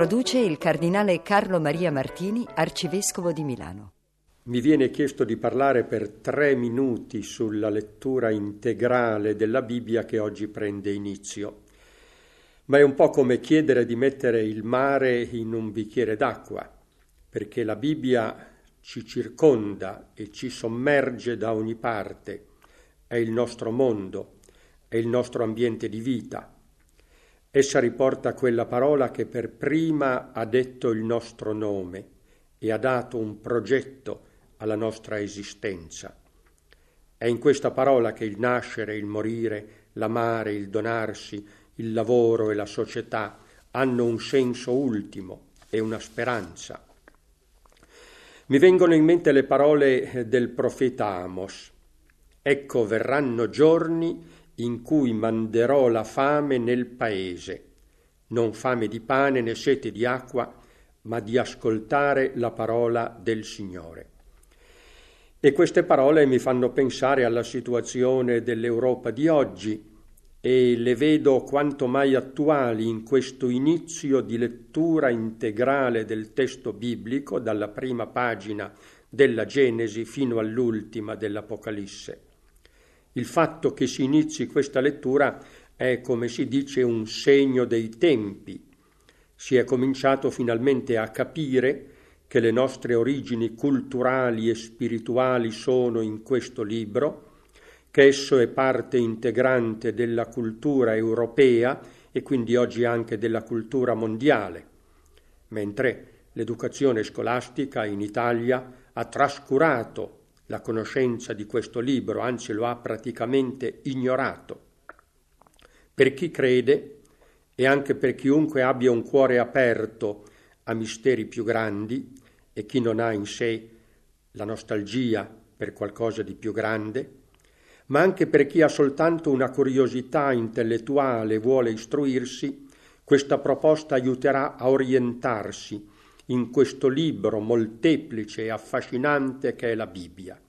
Introduce il cardinale Carlo Maria Martini, arcivescovo di Milano. Mi viene chiesto di parlare per tre minuti sulla lettura integrale della Bibbia che oggi prende inizio. Ma è un po' come chiedere di mettere il mare in un bicchiere d'acqua, perché la Bibbia ci circonda e ci sommerge da ogni parte, è il nostro mondo, è il nostro ambiente di vita Essa riporta quella parola che per prima ha detto il nostro nome e ha dato un progetto alla nostra esistenza. È in questa parola che il nascere, il morire, l'amare, il donarsi, il lavoro e la società hanno un senso ultimo e una speranza. Mi vengono in mente le parole del profeta Amos. Ecco verranno giorni in cui manderò la fame nel paese, non fame di pane né sete di acqua, ma di ascoltare la parola del Signore. E queste parole mi fanno pensare alla situazione dell'Europa di oggi e le vedo quanto mai attuali in questo inizio di lettura integrale del testo biblico, dalla prima pagina della Genesi fino all'ultima dell'Apocalisse. Il fatto che si inizi questa lettura è, come si dice, un segno dei tempi. Si è cominciato finalmente a capire che le nostre origini culturali e spirituali sono in questo libro, che esso è parte integrante della cultura europea e quindi oggi anche della cultura mondiale, mentre l'educazione scolastica in Italia ha trascurato la conoscenza di questo libro, anzi lo ha praticamente ignorato. Per chi crede e anche per chiunque abbia un cuore aperto a misteri più grandi e chi non ha in sé la nostalgia per qualcosa di più grande, ma anche per chi ha soltanto una curiosità intellettuale e vuole istruirsi, questa proposta aiuterà a orientarsi in questo libro molteplice e affascinante che è la Bibbia.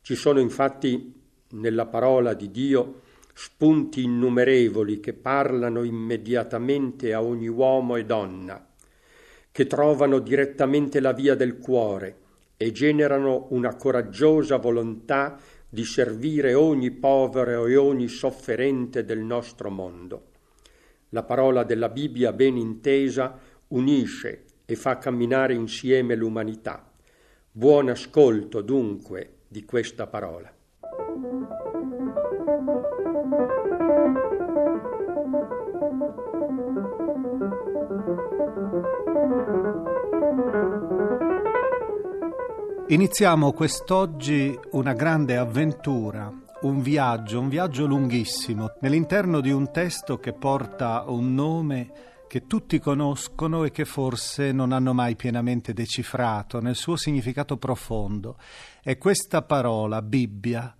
Ci sono infatti nella parola di Dio spunti innumerevoli che parlano immediatamente a ogni uomo e donna, che trovano direttamente la via del cuore e generano una coraggiosa volontà di servire ogni povero e ogni sofferente del nostro mondo. La parola della Bibbia ben intesa unisce e fa camminare insieme l'umanità. Buon ascolto dunque di questa parola. Iniziamo quest'oggi una grande avventura, un viaggio, un viaggio lunghissimo, nell'interno di un testo che porta un nome che tutti conoscono e che forse non hanno mai pienamente decifrato nel suo significato profondo. È questa parola, Bibbia,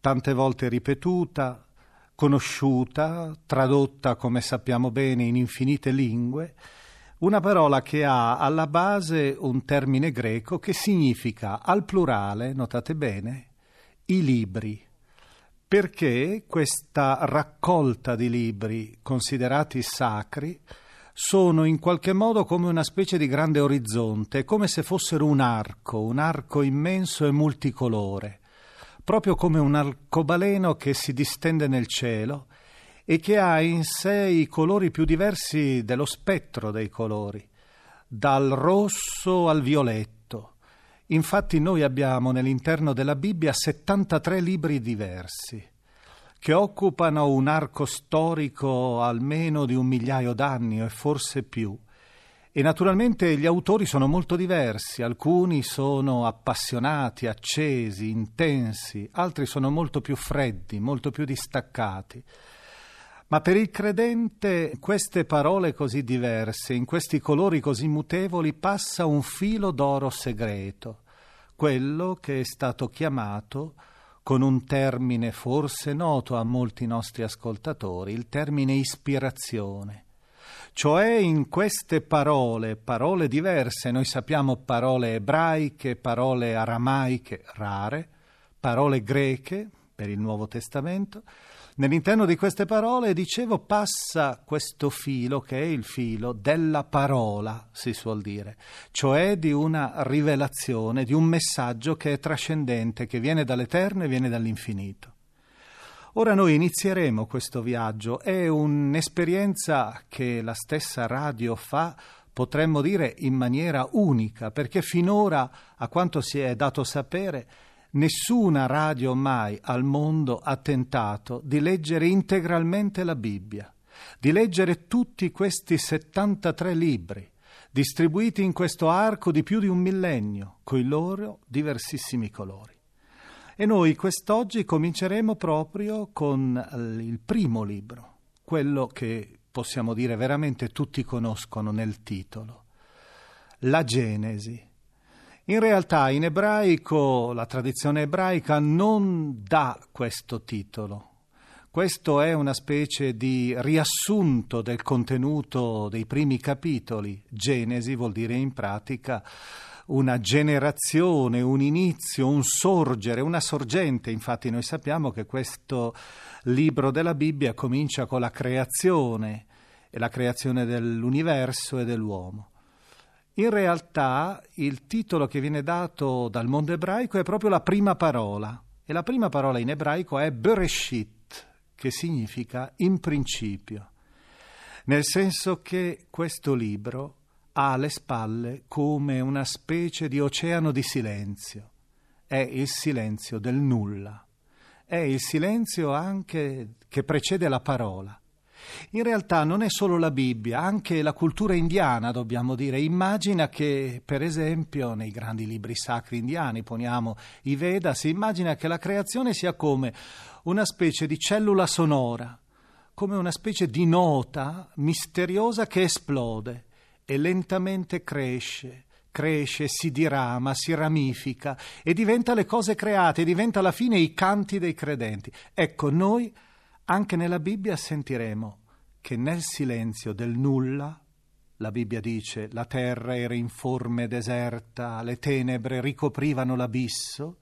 tante volte ripetuta, conosciuta, tradotta, come sappiamo bene, in infinite lingue, una parola che ha alla base un termine greco che significa al plurale, notate bene, i libri perché questa raccolta di libri considerati sacri sono in qualche modo come una specie di grande orizzonte, come se fossero un arco, un arco immenso e multicolore, proprio come un arcobaleno che si distende nel cielo e che ha in sé i colori più diversi dello spettro dei colori, dal rosso al violetto. Infatti noi abbiamo nell'interno della Bibbia 73 libri diversi che occupano un arco storico almeno di un migliaio d'anni e forse più. E naturalmente gli autori sono molto diversi, alcuni sono appassionati, accesi, intensi, altri sono molto più freddi, molto più distaccati. Ma per il credente queste parole così diverse, in questi colori così mutevoli, passa un filo d'oro segreto, quello che è stato chiamato con un termine forse noto a molti nostri ascoltatori, il termine ispirazione. Cioè in queste parole, parole diverse, noi sappiamo parole ebraiche, parole aramaiche rare, parole greche per il Nuovo Testamento, Nell'interno di queste parole, dicevo, passa questo filo che è il filo della parola, si suol dire, cioè di una rivelazione, di un messaggio che è trascendente, che viene dall'eterno e viene dall'infinito. Ora noi inizieremo questo viaggio, è un'esperienza che la stessa radio fa, potremmo dire, in maniera unica, perché finora, a quanto si è dato sapere, Nessuna radio mai al mondo ha tentato di leggere integralmente la Bibbia, di leggere tutti questi 73 libri, distribuiti in questo arco di più di un millennio, coi loro diversissimi colori. E noi quest'oggi cominceremo proprio con il primo libro, quello che possiamo dire veramente tutti conoscono nel titolo, la Genesi in realtà in ebraico la tradizione ebraica non dà questo titolo. Questo è una specie di riassunto del contenuto dei primi capitoli. Genesi vuol dire in pratica una generazione, un inizio, un sorgere, una sorgente. Infatti noi sappiamo che questo libro della Bibbia comincia con la creazione e la creazione dell'universo e dell'uomo. In realtà il titolo che viene dato dal mondo ebraico è proprio la prima parola. E la prima parola in ebraico è Bereshit, che significa in principio, nel senso che questo libro ha alle spalle come una specie di oceano di silenzio, è il silenzio del nulla, è il silenzio anche che precede la parola in realtà non è solo la Bibbia, anche la cultura indiana, dobbiamo dire. Immagina che, per esempio, nei grandi libri sacri indiani, poniamo i Veda, si immagina che la creazione sia come una specie di cellula sonora, come una specie di nota misteriosa che esplode e lentamente cresce cresce, si dirama, si ramifica e diventa le cose create, diventa alla fine i canti dei credenti. Ecco, noi anche nella Bibbia sentiremo che nel silenzio del nulla, la Bibbia dice, la terra era informe deserta, le tenebre ricoprivano l'abisso,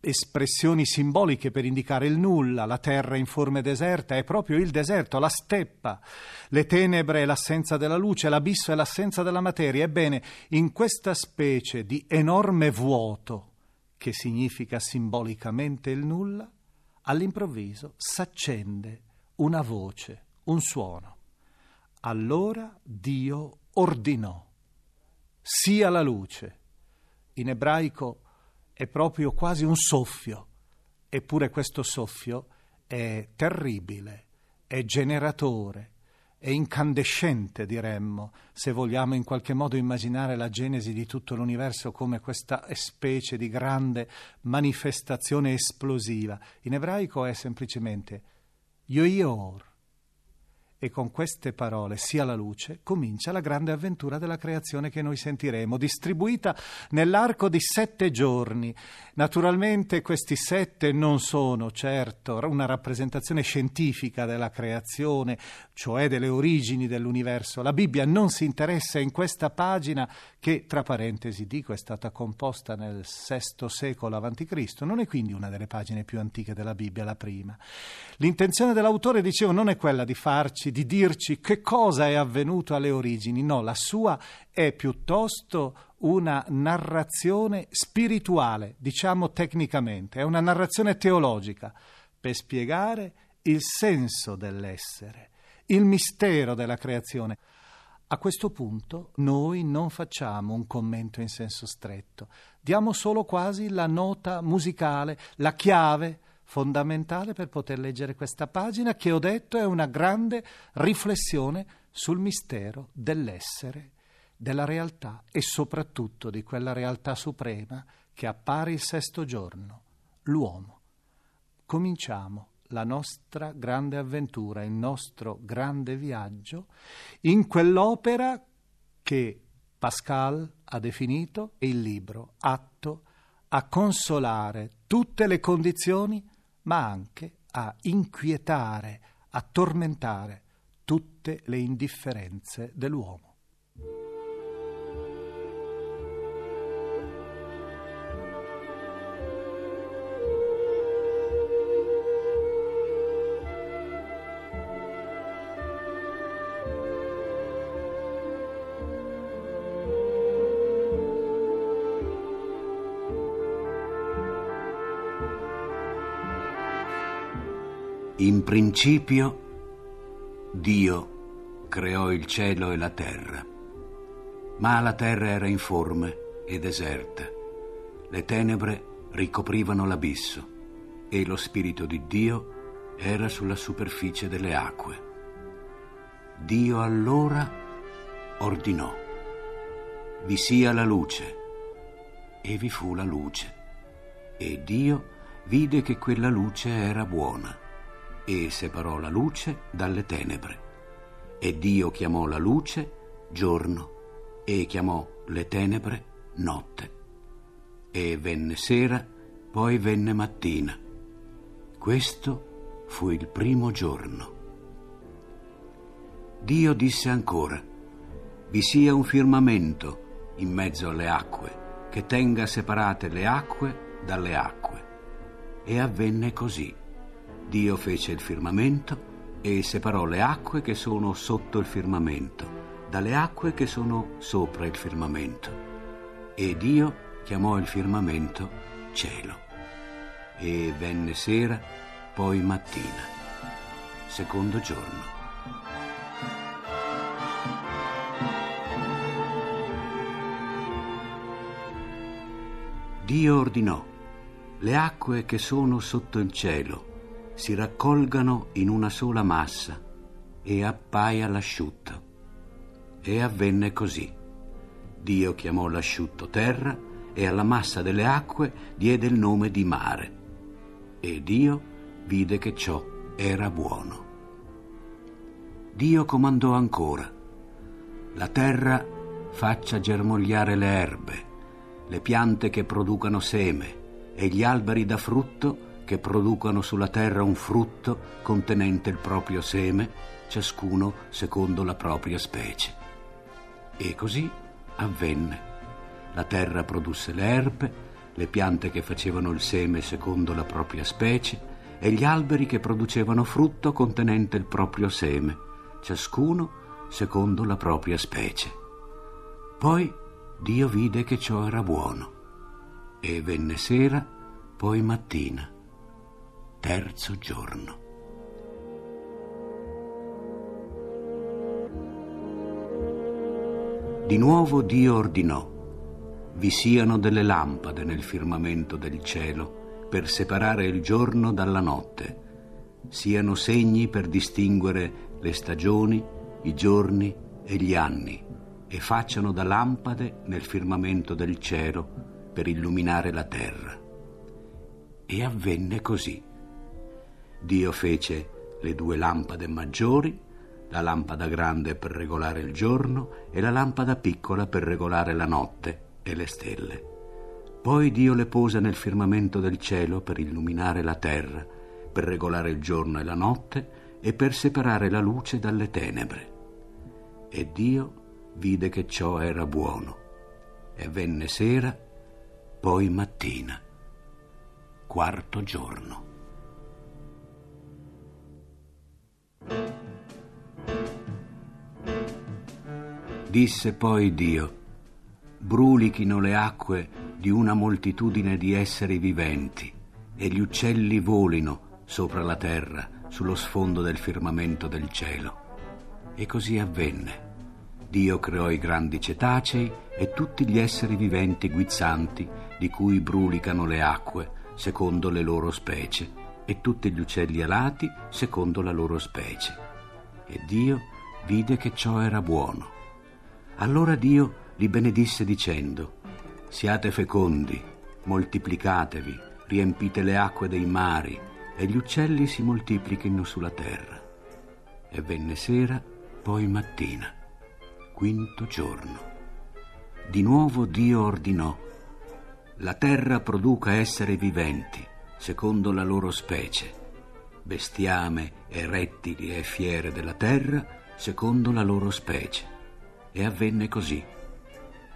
espressioni simboliche per indicare il nulla, la terra informe deserta è proprio il deserto, la steppa, le tenebre è l'assenza della luce, l'abisso è l'assenza della materia. Ebbene, in questa specie di enorme vuoto, che significa simbolicamente il nulla, all'improvviso s'accende una voce, un suono. Allora Dio ordinò, sia la luce. In ebraico è proprio quasi un soffio, eppure questo soffio è terribile, è generatore, è incandescente, diremmo, se vogliamo in qualche modo immaginare la genesi di tutto l'universo come questa specie di grande manifestazione esplosiva. In ebraico è semplicemente yoior, e con queste parole, sia la luce, comincia la grande avventura della creazione che noi sentiremo, distribuita nell'arco di sette giorni. Naturalmente questi sette non sono certo una rappresentazione scientifica della creazione, cioè delle origini dell'universo. La Bibbia non si interessa in questa pagina che, tra parentesi dico, è stata composta nel VI secolo a.C., non è quindi una delle pagine più antiche della Bibbia, la prima. L'intenzione dell'autore, dicevo, non è quella di farci di dirci che cosa è avvenuto alle origini, no, la sua è piuttosto una narrazione spirituale, diciamo tecnicamente, è una narrazione teologica per spiegare il senso dell'essere, il mistero della creazione. A questo punto noi non facciamo un commento in senso stretto, diamo solo quasi la nota musicale, la chiave fondamentale per poter leggere questa pagina che ho detto è una grande riflessione sul mistero dell'essere, della realtà e soprattutto di quella realtà suprema che appare il sesto giorno, l'uomo. Cominciamo la nostra grande avventura, il nostro grande viaggio in quell'opera che Pascal ha definito il libro atto a consolare tutte le condizioni, ma anche a inquietare, a tormentare tutte le indifferenze dell'uomo. In principio Dio creò il cielo e la terra, ma la terra era informe e deserta, le tenebre ricoprivano l'abisso e lo Spirito di Dio era sulla superficie delle acque. Dio allora ordinò, vi sia la luce, e vi fu la luce, e Dio vide che quella luce era buona e separò la luce dalle tenebre. E Dio chiamò la luce giorno e chiamò le tenebre notte. E venne sera, poi venne mattina. Questo fu il primo giorno. Dio disse ancora, vi sia un firmamento in mezzo alle acque, che tenga separate le acque dalle acque. E avvenne così. Dio fece il firmamento e separò le acque che sono sotto il firmamento dalle acque che sono sopra il firmamento. E Dio chiamò il firmamento cielo. E venne sera, poi mattina, secondo giorno. Dio ordinò, le acque che sono sotto il cielo si raccolgano in una sola massa e appaia l'asciutto. E avvenne così. Dio chiamò l'asciutto terra e alla massa delle acque diede il nome di mare. E Dio vide che ciò era buono. Dio comandò ancora, la terra faccia germogliare le erbe, le piante che producano seme e gli alberi da frutto che producano sulla terra un frutto contenente il proprio seme, ciascuno secondo la propria specie. E così avvenne. La terra produsse le erbe, le piante che facevano il seme secondo la propria specie e gli alberi che producevano frutto contenente il proprio seme, ciascuno secondo la propria specie. Poi Dio vide che ciò era buono e venne sera, poi mattina terzo giorno. Di nuovo Dio ordinò, vi siano delle lampade nel firmamento del cielo per separare il giorno dalla notte, siano segni per distinguere le stagioni, i giorni e gli anni, e facciano da lampade nel firmamento del cielo per illuminare la terra. E avvenne così. Dio fece le due lampade maggiori, la lampada grande per regolare il giorno e la lampada piccola per regolare la notte e le stelle. Poi Dio le pose nel firmamento del cielo per illuminare la terra, per regolare il giorno e la notte e per separare la luce dalle tenebre. E Dio vide che ciò era buono. E venne sera, poi mattina, quarto giorno. Disse poi Dio, brulichino le acque di una moltitudine di esseri viventi e gli uccelli volino sopra la terra, sullo sfondo del firmamento del cielo. E così avvenne. Dio creò i grandi cetacei e tutti gli esseri viventi guizzanti di cui brulicano le acque, secondo le loro specie, e tutti gli uccelli alati secondo la loro specie. E Dio vide che ciò era buono. Allora Dio li benedisse dicendo, siate fecondi, moltiplicatevi, riempite le acque dei mari, e gli uccelli si moltiplichino sulla terra. E venne sera, poi mattina, quinto giorno. Di nuovo Dio ordinò, la terra produca esseri viventi, secondo la loro specie, bestiame e rettili e fiere della terra, secondo la loro specie. E avvenne così.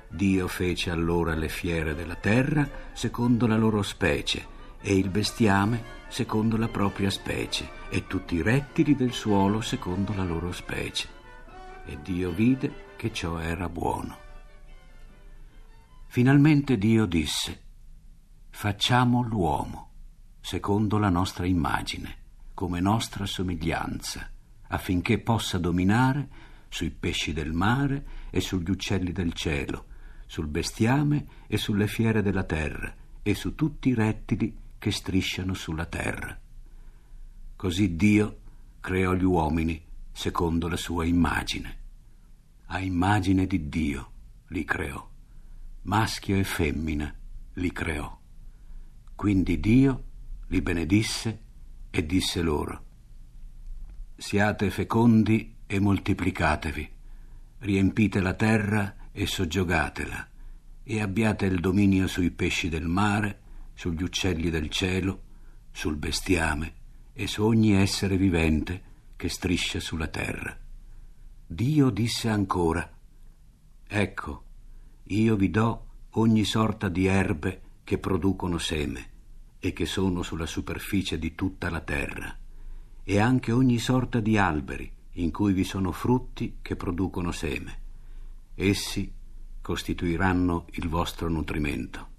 Dio fece allora le fiere della terra secondo la loro specie e il bestiame secondo la propria specie e tutti i rettili del suolo secondo la loro specie. E Dio vide che ciò era buono. Finalmente Dio disse, facciamo l'uomo, secondo la nostra immagine, come nostra somiglianza, affinché possa dominare sui pesci del mare e sugli uccelli del cielo, sul bestiame e sulle fiere della terra e su tutti i rettili che strisciano sulla terra. Così Dio creò gli uomini secondo la sua immagine. A immagine di Dio li creò, maschio e femmina li creò. Quindi Dio li benedisse e disse loro, Siate fecondi e moltiplicatevi, riempite la terra e soggiogatela, e abbiate il dominio sui pesci del mare, sugli uccelli del cielo, sul bestiame e su ogni essere vivente che striscia sulla terra. Dio disse ancora, Ecco, io vi do ogni sorta di erbe che producono seme e che sono sulla superficie di tutta la terra, e anche ogni sorta di alberi in cui vi sono frutti che producono seme. Essi costituiranno il vostro nutrimento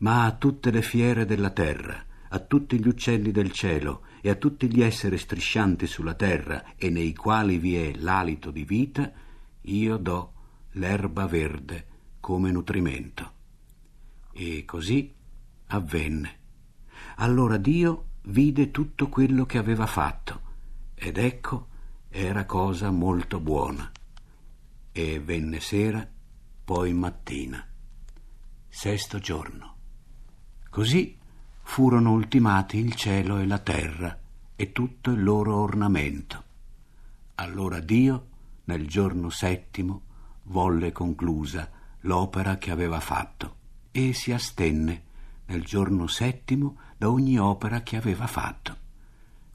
ma a tutte le fiere della terra, a tutti gli uccelli del cielo e a tutti gli esseri striscianti sulla terra e nei quali vi è l'alito di vita, io do l'erba verde come nutrimento. E così avvenne. Allora Dio vide tutto quello che aveva fatto, ed ecco era cosa molto buona. E venne sera, poi mattina. Sesto giorno. Così furono ultimati il cielo e la terra e tutto il loro ornamento. Allora Dio, nel giorno settimo, volle conclusa l'opera che aveva fatto e si astenne nel giorno settimo da ogni opera che aveva fatto.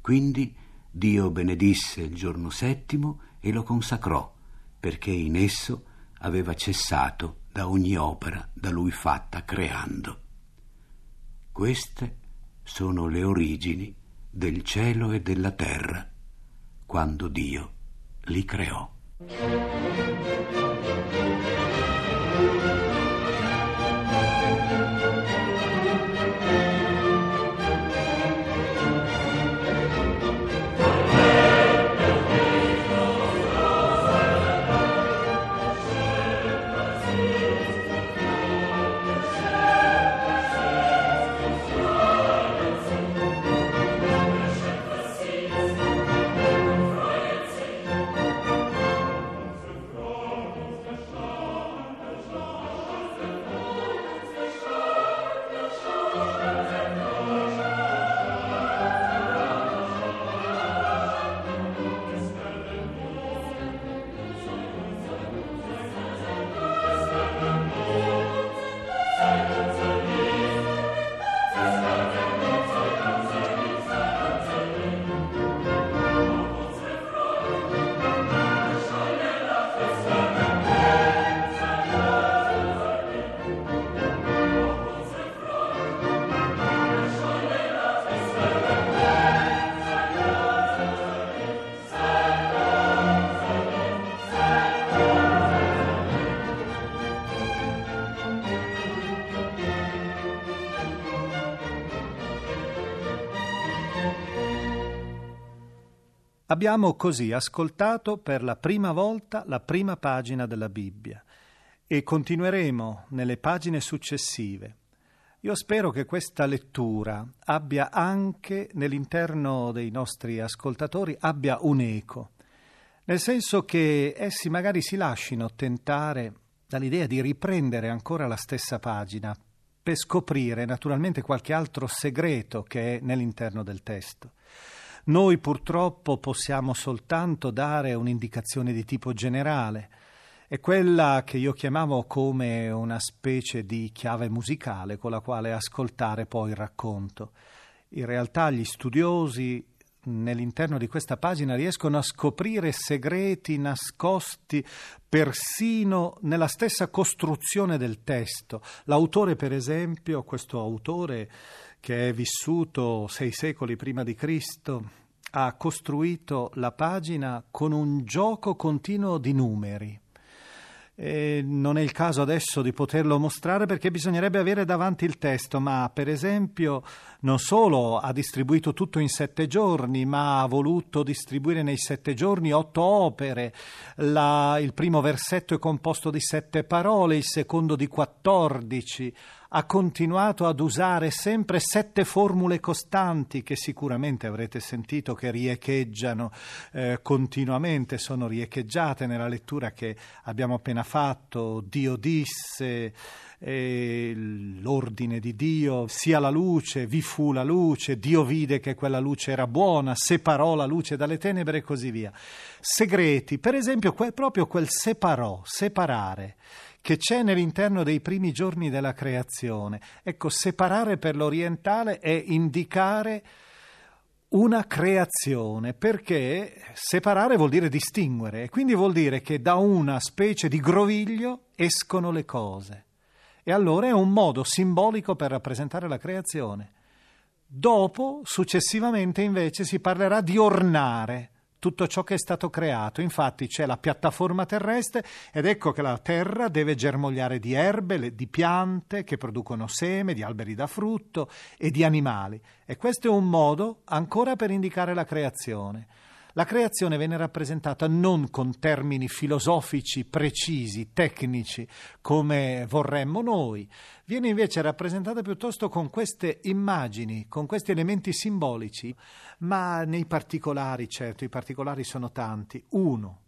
Quindi Dio benedisse il giorno settimo e lo consacrò, perché in esso aveva cessato da ogni opera da lui fatta creando. Queste sono le origini del cielo e della terra, quando Dio li creò. Abbiamo così ascoltato per la prima volta la prima pagina della Bibbia e continueremo nelle pagine successive. Io spero che questa lettura abbia anche nell'interno dei nostri ascoltatori abbia un eco, nel senso che essi magari si lascino tentare dall'idea di riprendere ancora la stessa pagina per scoprire naturalmente qualche altro segreto che è nell'interno del testo. Noi purtroppo possiamo soltanto dare un'indicazione di tipo generale, è quella che io chiamavo come una specie di chiave musicale con la quale ascoltare poi il racconto. In realtà gli studiosi nell'interno di questa pagina riescono a scoprire segreti nascosti persino nella stessa costruzione del testo. L'autore, per esempio, questo autore che è vissuto sei secoli prima di Cristo, ha costruito la pagina con un gioco continuo di numeri. E non è il caso adesso di poterlo mostrare perché bisognerebbe avere davanti il testo, ma per esempio non solo ha distribuito tutto in sette giorni, ma ha voluto distribuire nei sette giorni otto opere. La, il primo versetto è composto di sette parole, il secondo di quattordici ha continuato ad usare sempre sette formule costanti che sicuramente avrete sentito che riecheggiano eh, continuamente, sono riecheggiate nella lettura che abbiamo appena fatto, Dio disse, eh, l'ordine di Dio, sia la luce, vi fu la luce, Dio vide che quella luce era buona, separò la luce dalle tenebre e così via. Segreti, per esempio que- proprio quel separò, separare che c'è nell'interno dei primi giorni della creazione. Ecco, separare per l'orientale è indicare una creazione, perché separare vuol dire distinguere, e quindi vuol dire che da una specie di groviglio escono le cose. E allora è un modo simbolico per rappresentare la creazione. Dopo, successivamente, invece, si parlerà di ornare tutto ciò che è stato creato. Infatti c'è la piattaforma terrestre ed ecco che la terra deve germogliare di erbe, di piante che producono seme, di alberi da frutto e di animali. E questo è un modo ancora per indicare la creazione. La creazione viene rappresentata non con termini filosofici precisi, tecnici, come vorremmo noi, viene invece rappresentata piuttosto con queste immagini, con questi elementi simbolici, ma nei particolari, certo, i particolari sono tanti. Uno,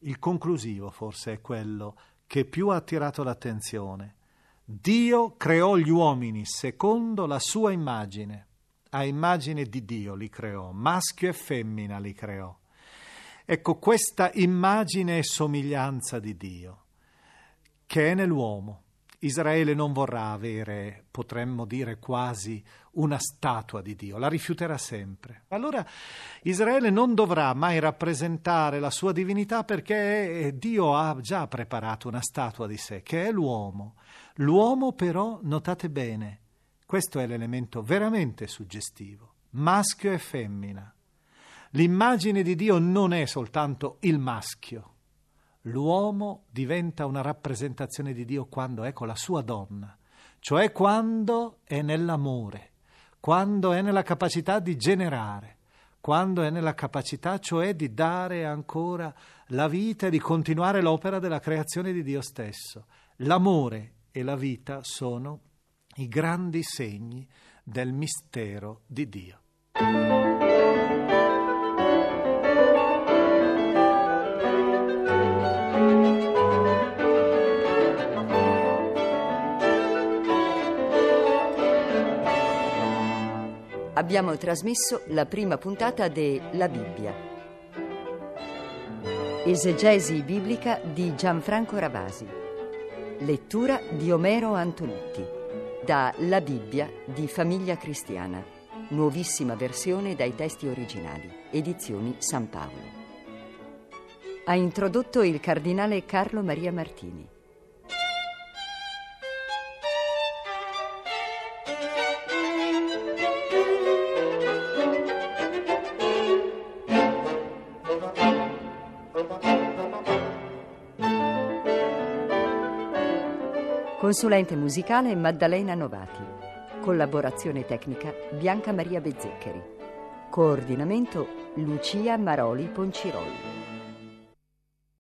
il conclusivo forse è quello che più ha attirato l'attenzione. Dio creò gli uomini secondo la sua immagine a immagine di Dio li creò, maschio e femmina li creò. Ecco questa immagine e somiglianza di Dio che è nell'uomo. Israele non vorrà avere, potremmo dire quasi, una statua di Dio, la rifiuterà sempre. Allora Israele non dovrà mai rappresentare la sua divinità perché Dio ha già preparato una statua di sé, che è l'uomo. L'uomo però, notate bene, questo è l'elemento veramente suggestivo. Maschio e femmina. L'immagine di Dio non è soltanto il maschio. L'uomo diventa una rappresentazione di Dio quando è con la sua donna, cioè quando è nell'amore, quando è nella capacità di generare, quando è nella capacità cioè di dare ancora la vita e di continuare l'opera della creazione di Dio stesso. L'amore e la vita sono i grandi segni del mistero di Dio. Abbiamo trasmesso la prima puntata de La Bibbia. Esegesi biblica di Gianfranco Ravasi. Lettura di Omero Antonutti da La Bibbia di Famiglia Cristiana, nuovissima versione dai testi originali, edizioni San Paolo. Ha introdotto il cardinale Carlo Maria Martini. Consulente musicale Maddalena Novati. Collaborazione tecnica Bianca Maria Bezzeccheri. Coordinamento Lucia Maroli Ponciroli.